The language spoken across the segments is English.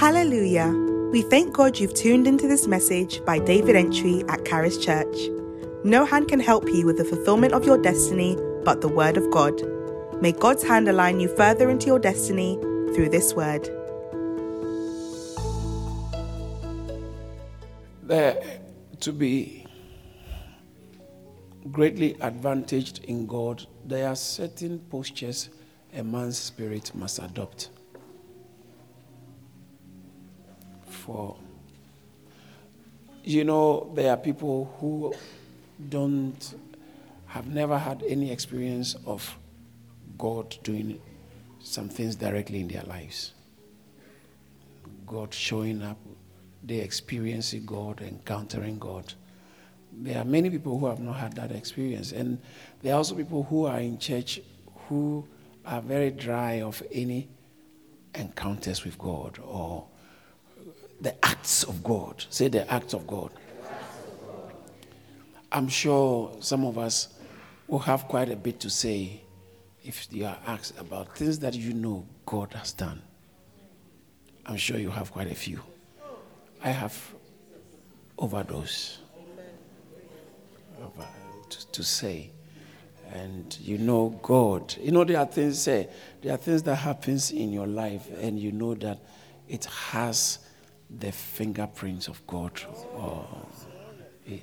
Hallelujah. We thank God you've tuned into this message by David Antwi at Caris Church. No hand can help you with the fulfillment of your destiny but the Word of God. May God's hand align you further into your destiny through this Word. There, to be greatly advantaged in God, there are certain postures a man's spirit must adopt. For, you know, there are people who don't, have never had any experience of God doing some things directly in their lives. God showing up, they experiencing God, encountering God. There are many people who have not had that experience. And there are also people who are in church who are very dry of any encounters with God or the acts of God. Say the acts of God. I'm sure some of us will have quite a bit to say if you are asked about things that you know God has done. I'm sure you have quite a few. I have overdose over, to, to say and you know God. You know there are things say there are things that happens in your life and you know that it has the fingerprints of God. Oh, it,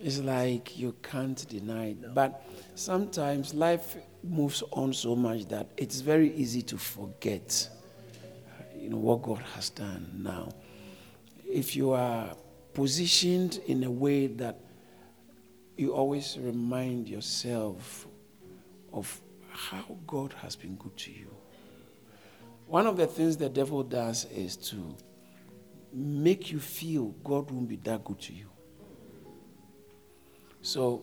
it's like you can't deny it. But sometimes life moves on so much that it's very easy to forget you know what God has done now. If you are positioned in a way that you always remind yourself of how God has been good to you. One of the things the devil does is to make you feel God won't be that good to you. So,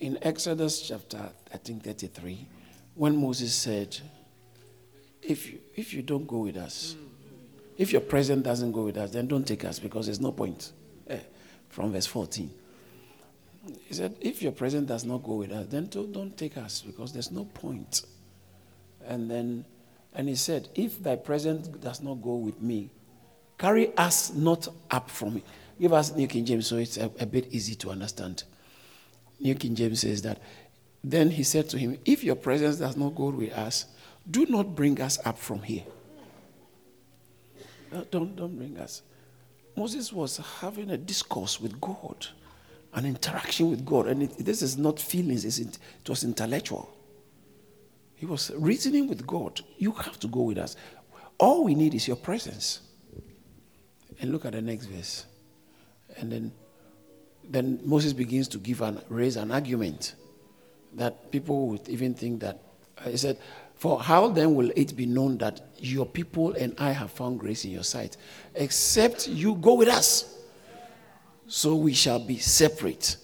in Exodus chapter, I think 33, when Moses said, if you, if you don't go with us, if your presence doesn't go with us, then don't take us because there's no point. Eh, from verse 14. He said, if your presence does not go with us, then don't, don't take us because there's no point. And then, and he said, if thy presence does not go with me, carry us not up from it. Give us New King James so it's a, a bit easy to understand. New King James says that, then he said to him, if your presence does not go with us, do not bring us up from here. Uh, don't, don't bring us. Moses was having a discourse with God an interaction with God. And it, this is not feelings, it was intellectual. He was reasoning with God. You have to go with us. All we need is your presence. And look at the next verse. And then, then Moses begins to give and raise an argument that people would even think that uh, he said, For how then will it be known that your people and I have found grace in your sight, except you go with us? So we shall be separate,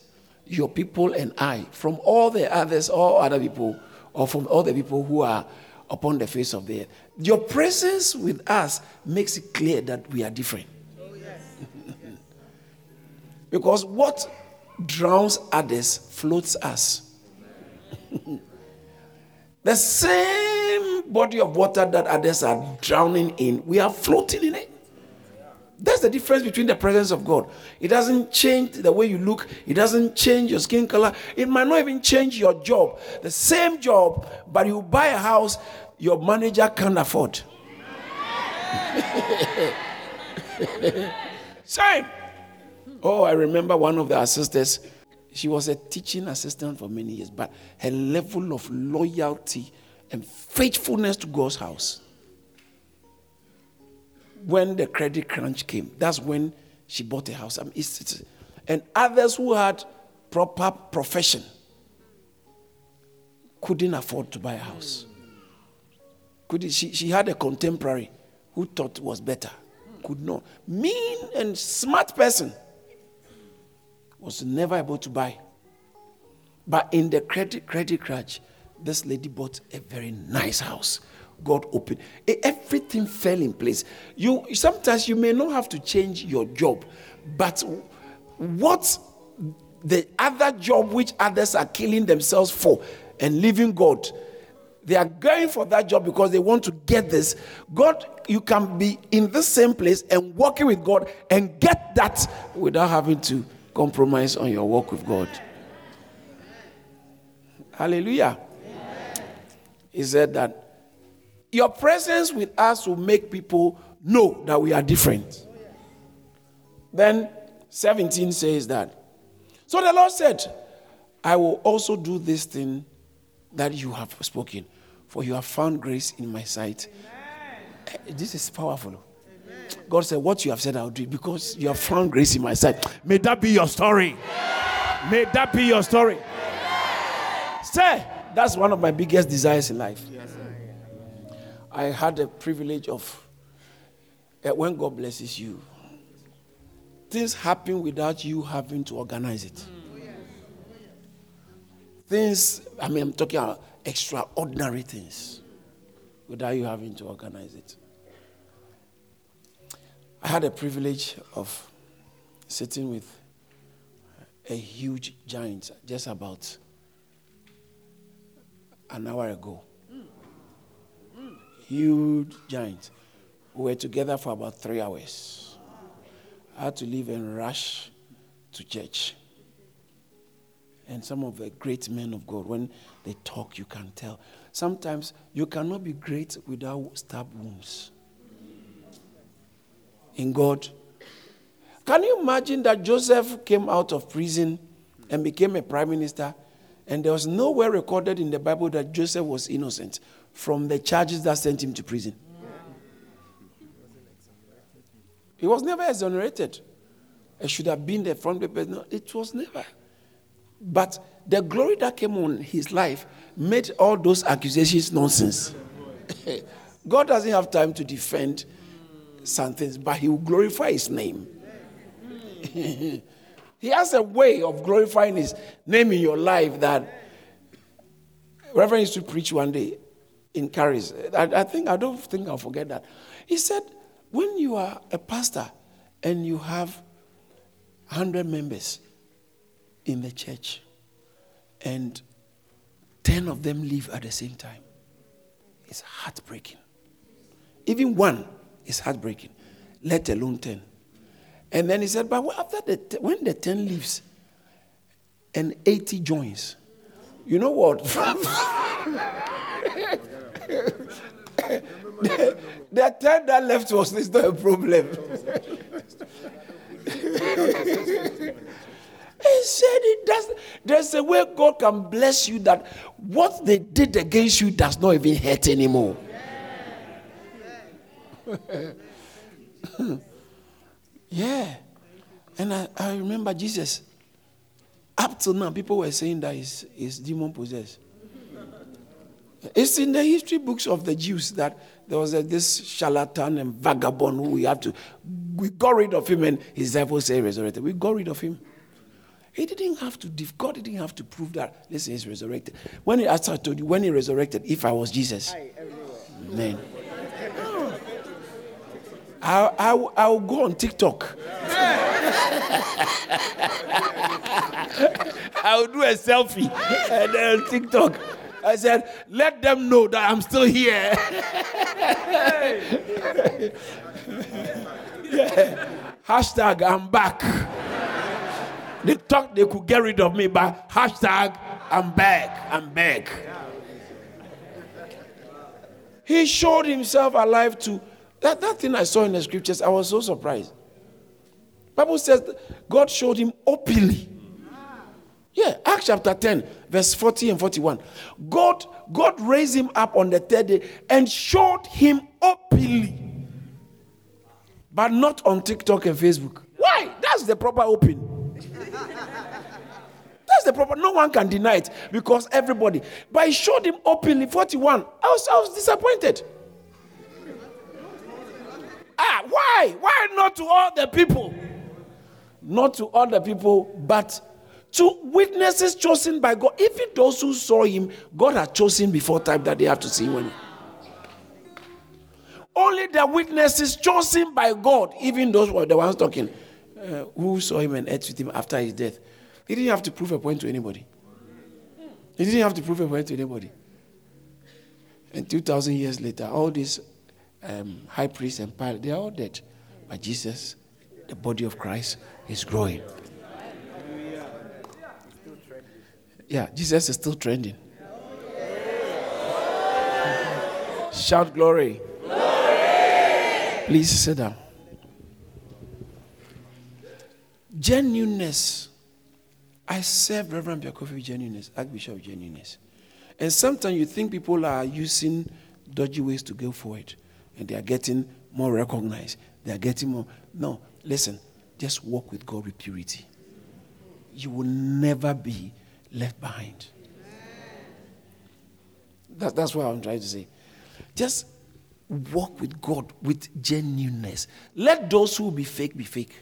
your people and I, from all the others, all other people, or from all the people who are upon the face of the earth. Your presence with us makes it clear that we are different. Because what drowns others floats us. the same body of water that others are drowning in, we are floating in it. That's the difference between the presence of God. It doesn't change the way you look, it doesn't change your skin color, it might not even change your job. The same job, but you buy a house your manager can't afford. same. Oh, I remember one of the assistants. She was a teaching assistant for many years, but her level of loyalty and faithfulness to God's house when the credit crunch came, that's when she bought a house. I mean, it's, it's, and others who had proper profession couldn't afford to buy a house. Could she, she had a contemporary who thought was better, could not. Mean and smart person was never able to buy. But in the credit credit crunch, this lady bought a very nice house God opened. Everything fell in place. You sometimes you may not have to change your job, but what the other job which others are killing themselves for and leaving God, they are going for that job because they want to get this. God, you can be in the same place and working with God and get that without having to compromise on your walk with God. Hallelujah. He said that your presence with us will make people know that we are different. Then 17 says that. So the Lord said, I will also do this thing that you have spoken, for you have found grace in my sight. Amen. Eh, this is powerful. God said, What you have said, I'll do because you have found grace in my sight. May that be your story. May that be your story. Say, that's one of my biggest desires in life. I had the privilege of, uh, when God blesses you, things happen without you having to organize it. Things, I mean, I'm talking about extraordinary things without you having to organize it. I had the privilege of sitting with a huge giant just about an hour ago. Huge giant. We were together for about three hours. I had to leave and rush to church. And some of the great men of God, when they talk, you can tell. Sometimes you cannot be great without stab wounds. In God. Can you imagine that Joseph came out of prison and became a prime minister? And there was nowhere recorded in the Bible that Joseph was innocent from the charges that sent him to prison. He was never exonerated. It should have been the front paper. No, it was never. But the glory that came on his life made all those accusations nonsense. God doesn't have time to defend some things, but he will glorify his name. He has a way of glorifying His name in your life that Reverend used to preach one day in Caris. I, I think I don't think I'll forget that. He said, when you are a pastor and you have hundred members in the church, and ten of them leave at the same time, it's heartbreaking. Even one is heartbreaking, let alone ten. And then he said, but after the, when the 10 leaves and 80 joins, you know what? the, the 10 that left was this not a problem. He said it does. There's a way God can bless you that what they did against you does not even hurt anymore. Yeah. And I, I remember Jesus. Up till now, people were saying that he's, he's demon possessed. It's in the history books of the Jews that there was a, this charlatan and vagabond who we have to, we got rid of him and his devil say resurrected. We got rid of him. He didn't have to, God didn't have to prove that, listen, he's resurrected. When he, as I told you, when he resurrected, if I was Jesus, man. I, I, I will go on TikTok. I will do a selfie and then TikTok. I said, let them know that I'm still here. yeah. Hashtag I'm back. They thought they could get rid of me, but hashtag I'm back. I'm back. He showed himself alive to that, that thing I saw in the scriptures, I was so surprised. Bible says God showed him openly. Yeah, Acts chapter 10, verse 40 and 41. God, God raised him up on the third day and showed him openly. But not on TikTok and Facebook. Why? That's the proper open. That's the proper. No one can deny it because everybody. But he showed him openly. 41. I was, I was disappointed. Ah, why? Why not to all the people? Not to all the people, but to witnesses chosen by God. Even those who saw him, God had chosen before time that they have to see him. Only the witnesses chosen by God, even those were the ones talking, uh, who saw him and ate with him after his death. He didn't have to prove a point to anybody. He didn't have to prove a point to anybody. And 2,000 years later, all these um, high priests and pilots, they are all dead. But Jesus, the body of Christ, is growing. Yeah, Jesus is still trending. Shout glory. glory. Please sit down. Genuineness. I serve Reverend Biakofi with genuineness, Archbishop with genuineness. And sometimes you think people are using dodgy ways to go forward and they are getting more recognized. They are getting more. No, listen, just walk with God with purity. You will never be left behind. That, that's what I'm trying to say. Just walk with God with genuineness. Let those who be fake be fake.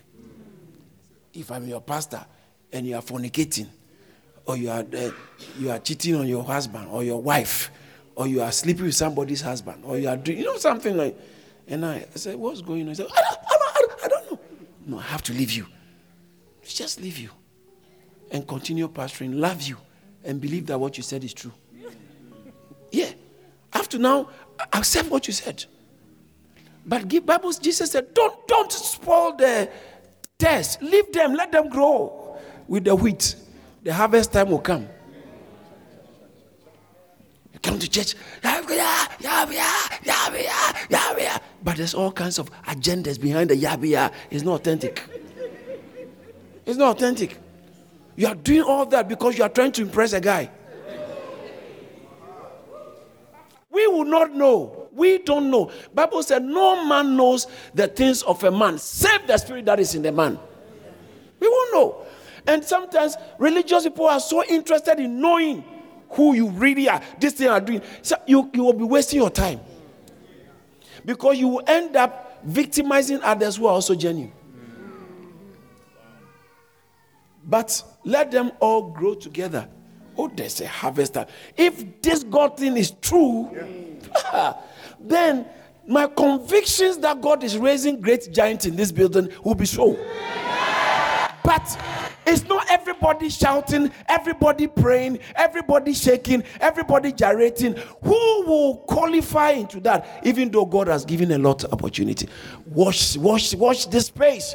If I'm your pastor and you are fornicating, or you are uh, you are cheating on your husband or your wife, or you are sleeping with somebody's husband, or you are doing you know something like, and I, I said, what's going on? He said, I don't, I don't, I don't know. No, I have to leave you. Just leave you, and continue pastoring. Love you, and believe that what you said is true. Yeah, after now, accept what you said. But give Bibles, Jesus said, don't don't spoil the test. Leave them, let them grow with the wheat the harvest time will come. Come to church, but there's all kinds of agendas behind the yabia. It's not authentic. It's not authentic. You are doing all that because you are trying to impress a guy. We will not know. We don't know. Bible said no man knows the things of a man, save the spirit that is in the man. We won't know. And sometimes religious people are so interested in knowing who you really are, this thing are doing. So you, you will be wasting your time. Because you will end up victimizing others who are also genuine. But let them all grow together. Oh, there's a harvester. If this God thing is true, yeah. then my convictions that God is raising great giants in this building will be so. But it's not everybody shouting, everybody praying, everybody shaking, everybody gyrating. Who will qualify into that, even though God has given a lot of opportunity? Watch, watch, watch this space.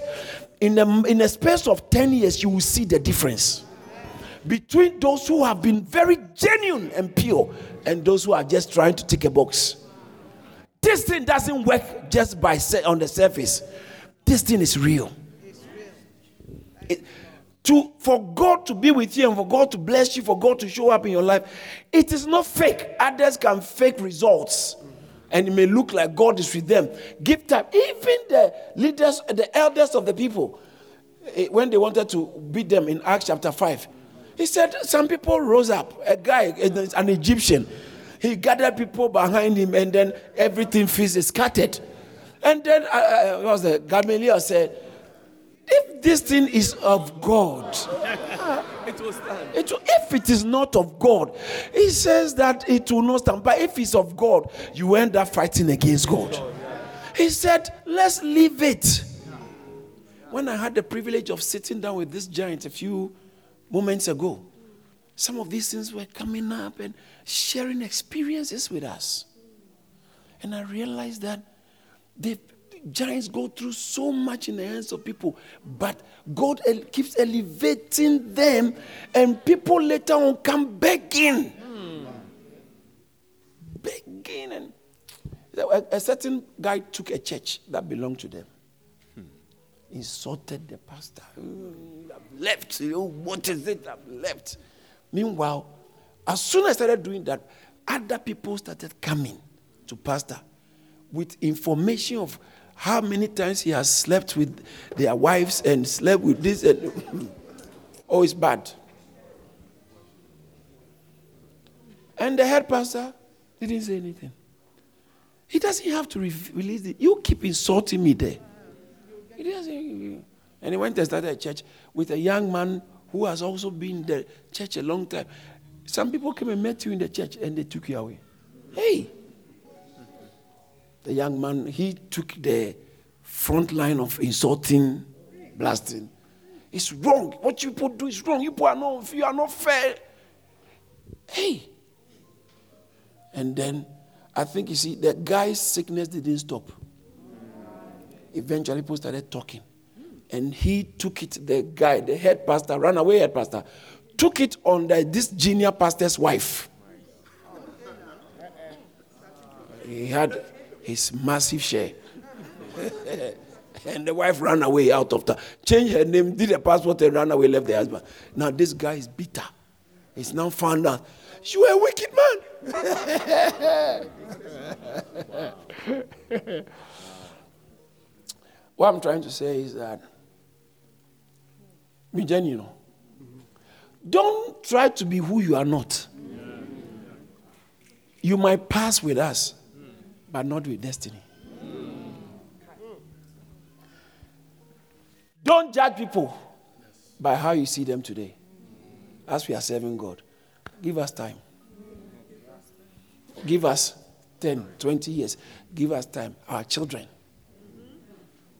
In a, in a space of 10 years, you will see the difference between those who have been very genuine and pure and those who are just trying to tick a box. This thing doesn't work just by on the surface. This thing is real. It, to for God to be with you and for God to bless you, for God to show up in your life, it is not fake. Others can fake results. And it may look like God is with them. Give time. Even the leaders, the elders of the people, eh, when they wanted to beat them in Acts chapter 5, he said some people rose up. A guy, an Egyptian, he gathered people behind him, and then everything is scattered. And then uh, uh, was the Gamaliel said, if this thing is of God, it will stand. It if it is not of God, he says that it will not stand. But if it's of God, you end up fighting against God. He said, let's leave it. When I had the privilege of sitting down with this giant a few moments ago, some of these things were coming up and sharing experiences with us. And I realized that they've giants go through so much in the hands of people, but God keeps elevating them, and people later on come begging. Mm. Begging. And a, a, certain guy took a church that belonged to them, hmm. insulted the pastor. I've left. Oh, what is it? I've left. Meanwhile, as soon as I started doing that, other people started coming to pastor with information of how many times he has slept with their wives and slept with this and oh it's bad. And the head pastor didn't say anything. He doesn't have to re- release it. You keep insulting me there. He doesn't and he went and started a church with a young man who has also been in the church a long time. Some people came and met you in the church and they took you away. Hey the young man, he took the front line of insulting, blasting. It's wrong. What you people do is wrong. You people are not, you are not fair. Hey. And then I think you see, the guy's sickness didn't stop. Eventually, people started talking. And he took it, the guy, the head pastor, ran away head pastor, took it on the, this junior pastor's wife. He had his massive share. and the wife ran away out of town. Changed her name, did a passport, and ran away, left the husband. Now this guy is bitter. He's now found out. You are a wicked man. what I'm trying to say is that be genuine. Don't try to be who you are not. You might pass with us, but not with destiny. Don't judge people by how you see them today. As we are serving God, give us time. Give us 10, 20 years. Give us time. Our children.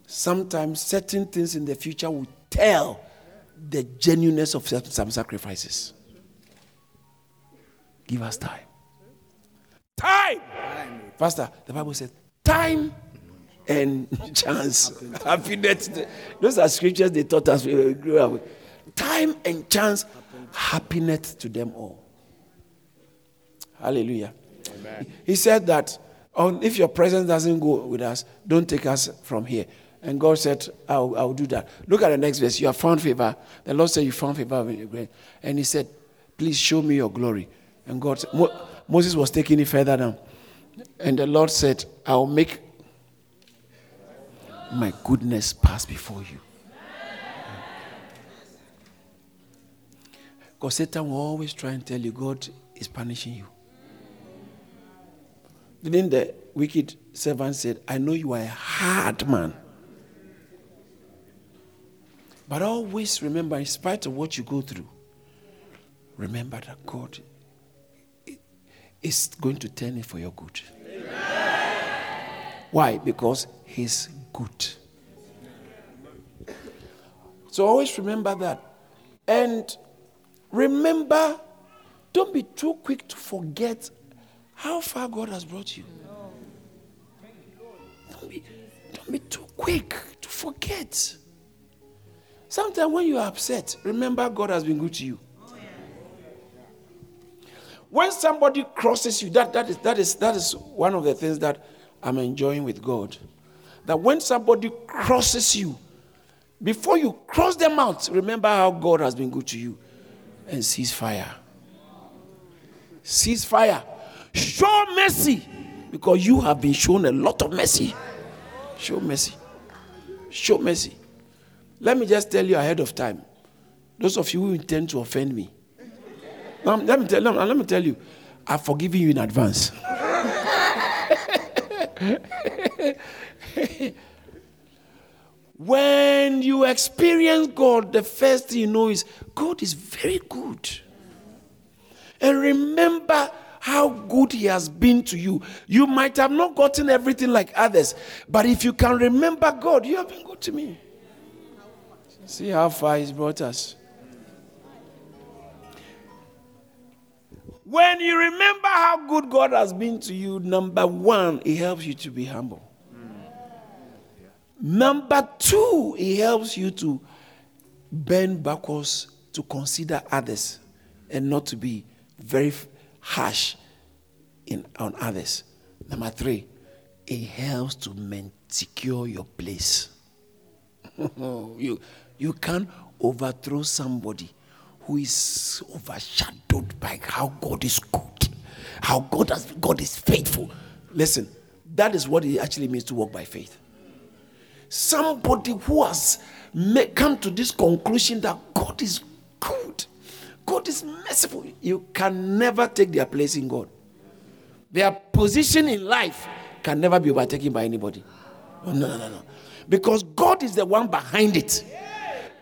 Sometimes certain things in the future will tell the genuineness of some sacrifices. Give us time. Time! Pastor, the Bible says, time and chance. Happiness. Those are scriptures they taught us we grew up. Time and chance, happiness to them all. Hallelujah. Amen. He said that um, if your presence doesn't go with us, don't take us from here. And God said, I'll, I'll do that. Look at the next verse. You have found favor. The Lord said, You found favor. And He said, Please show me your glory. And God said, Moses was taking it further down. And the Lord said, I'll make my goodness pass before you. Because Satan will always try and tell you God is punishing you. Then the wicked servant said, I know you are a hard man. But always remember, in spite of what you go through, remember that God is going to turn it for your good. Amen. Why? Because He's good. So always remember that. And remember, don't be too quick to forget how far God has brought you. Don't be, don't be too quick to forget. Sometimes when you are upset, remember God has been good to you. When somebody crosses you, that, that, is, that, is, that is one of the things that I'm enjoying with God. That when somebody crosses you, before you cross them out, remember how God has been good to you and cease fire. Cease fire. Show mercy because you have been shown a lot of mercy. Show mercy. Show mercy. Let me just tell you ahead of time. Those of you who intend to offend me, now, let, me tell, let, me, let me tell you, I've forgiven you in advance. when you experience God, the first thing you know is God is very good. And remember how good He has been to you. You might have not gotten everything like others, but if you can remember God, you have been good to me. See how far He's brought us. When you remember how good God has been to you, number one, it helps you to be humble. Number two, it helps you to bend backwards to consider others and not to be very harsh in, on others. Number three, it helps to secure your place. you, you can't overthrow somebody who is overshadowed by how God is good, how God has God is faithful. Listen, that is what it actually means to walk by faith. Somebody who has come to this conclusion that God is good, God is merciful. You can never take their place in God. Their position in life can never be overtaken by anybody. no, no, no, no. Because God is the one behind it.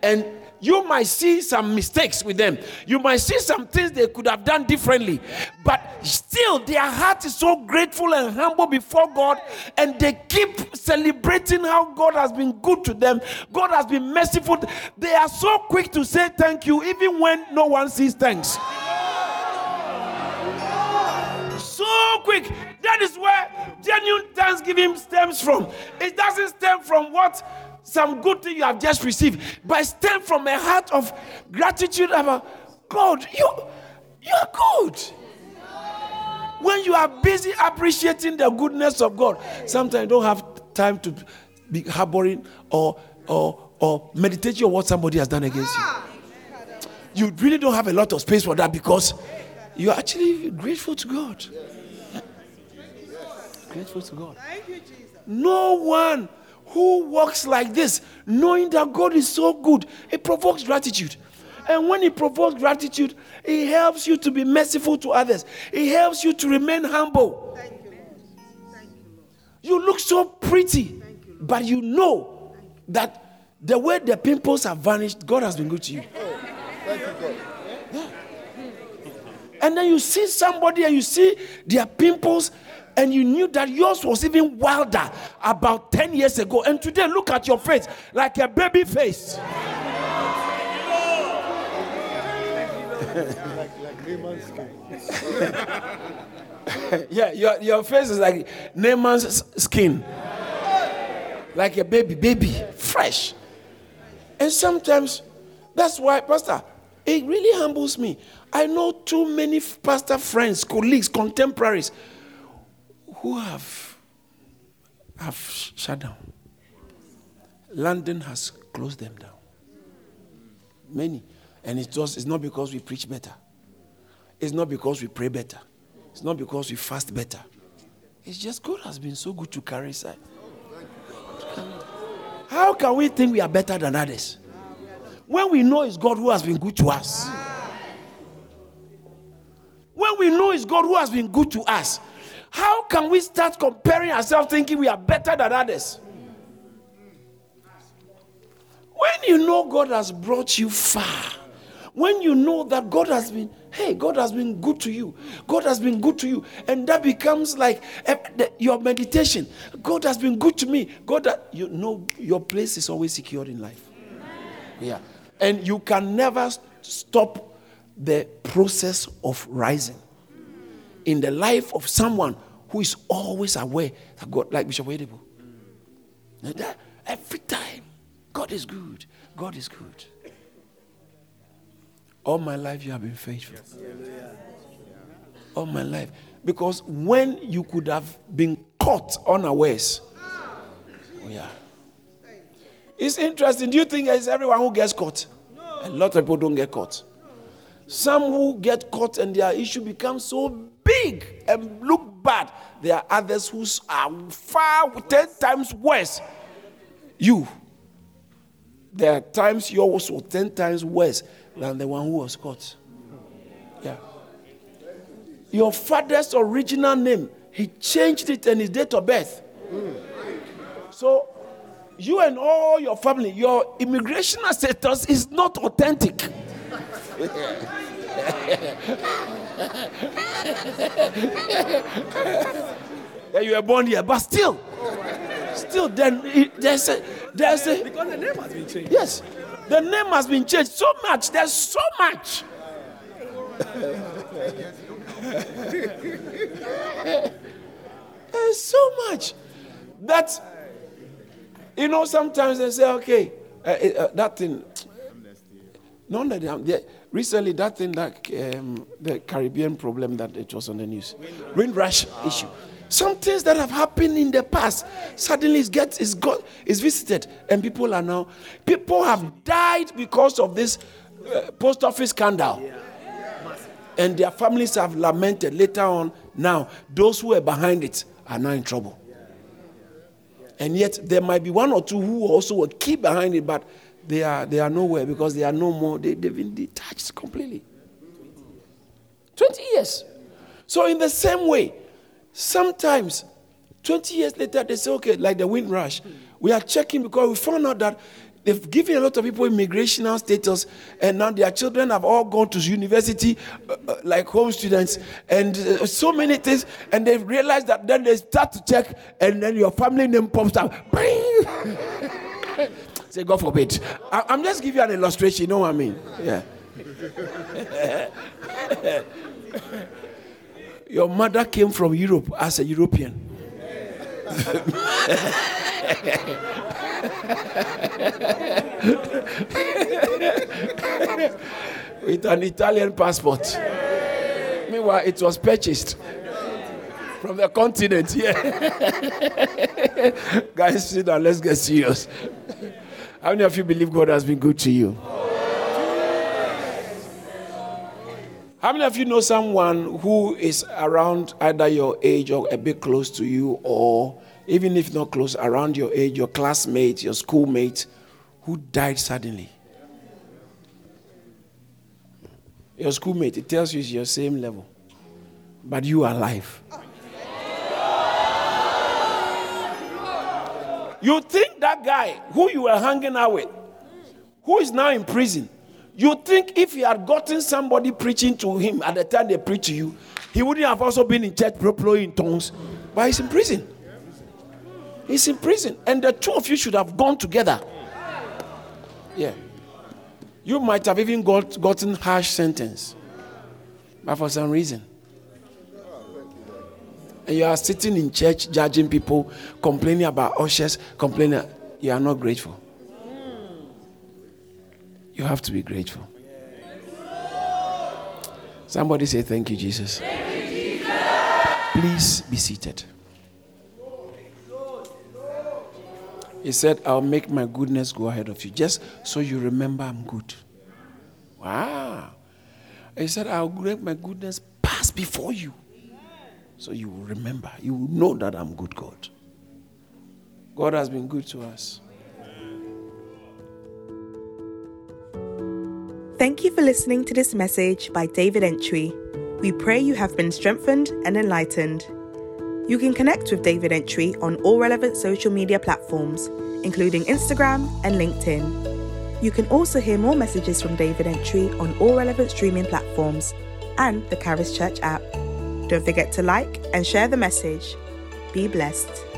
And you might see some mistakes with them. You might see some things they could have done differently. But still, their heart is so grateful and humble before God, and they keep celebrating how God has been good to them. God has been merciful. They are so quick to say thank you, even when no one sees thanks. So quick. that is where genuine thanksgiving stems from. It doesn't stem from what some good thing you have just received, but it stems from a heart of gratitude about God. You, you are good. When you are busy appreciating the goodness of God, sometimes you don't have time to be harboring or or or meditating on what somebody has done against you. You really don't have a lot of space for that because you're actually grateful to God. Grateful to God. Thank you, Jesus. No one who walks like this, knowing that God is so good, it provokes gratitude. And when it provokes gratitude, it helps you to be merciful to others. It helps you to remain humble. Thank you Thank you, Lord. you look so pretty, you, but you know that the way the pimples have vanished, God has been good to you. Oh, thank you, God. Yeah. And then you see somebody and you see their pimples, and you knew that yours was even wilder about 10 years ago. And today, look at your face like a baby face. yeah, your, your face is like Naaman's skin. Like a baby, baby, fresh. And sometimes, that's why, Pastor, it really humbles me. I know too many pastor friends, colleagues, contemporaries who have, have shut down. London has closed them down. Many. And it's just it's not because we preach better. It's not because we pray better. It's not because we fast better. It's just God has been so good to carry side. How can we think we are better than others? When we know it's God who has been good to us. When we know it's God who has been good to us, how can we start comparing ourselves thinking we are better than others? When you know God has brought you far, when you know that God has been, hey, God has been good to you, God has been good to you, and that becomes like eh, the, your meditation. God has been good to me. God, you know, your place is always secured in life. Yeah, and you can never stop the process of rising in the life of someone who is always aware that God, like Bishop Oyedepo. Every time, God is good. God is good. All my life you have been faithful. All my life. Because when you could have been caught unawares. Oh, yeah. It's interesting. Do you think it's everyone who gets caught? A lot of people don't get caught. Some who get caught and their issue becomes so big and look bad. There are others who are far, 10 times worse. You. There are times yours was 10 times worse than the one who was caught. Yeah. Your father's original name, he changed it and his date of birth. So, you and all your family, your immigration status is not authentic. yeah, you were born here, but still, still, then there's a, there's a because the name has been changed. Yes, the name has been changed so much. There's so much. There's so much that you know. Sometimes they say, "Okay, uh, uh, that thing." No, no, recently that thing that um, the Caribbean problem that it was on the news, Windrush issue. Some things that have happened in the past suddenly it gets is got is visited, and people are now people have died because of this uh, post office scandal, and their families have lamented. Later on, now those who were behind it are now in trouble, and yet there might be one or two who also will keep behind it, but they are they are nowhere because they are no more. They, they've been detached completely. Twenty years. So in the same way Sometimes, 20 years later, they say, okay, like the Windrush, we are checking because we found out that they've given a lot of people immigrational status, and now their children have all gone to university, uh, uh, like home students, and uh, so many things. And they've realized that then they start to check, and then your family name pops up. Say, God forbid. I, I'm just giving you an illustration, you know what I mean? Yeah. Your mother came from Europe as a European. With an Italian passport. Meanwhile, it was purchased from the continent. Yeah. Guys, sit down. Let's get serious. How many of you believe God has been good to you? How many of you know someone who is around either your age or a bit close to you, or even if not close, around your age, your classmate, your schoolmate, who died suddenly? Your schoolmate, it tells you it's your same level, but you are alive. You think that guy who you were hanging out with, who is now in prison, you think if he had gotten somebody preaching to him at the time they preach to you, he wouldn't have also been in church praying in tongues, but he's in prison. He's in prison, and the two of you should have gone together. Yeah. You might have even got, gotten harsh sentence, but for some reason, and you are sitting in church judging people, complaining about ushers, complaining, you are not grateful. You have to be grateful. Somebody say, Thank you, Jesus. Thank you, Jesus. Please be seated. He said, I'll make my goodness go ahead of you, just so you remember I'm good. Wow. He said, I'll make my goodness pass before you. So you will remember, you will know that I'm good God. God has been good to us. Thank you for listening to this message by David Antwi. We pray you have been strengthened and enlightened. You can connect with David Antwi on all relevant social media platforms, including Instagram and LinkedIn. You can also hear more messages from David Antwi on all relevant streaming platforms and the Caris Church app. Don't forget to like and share the message. Be blessed.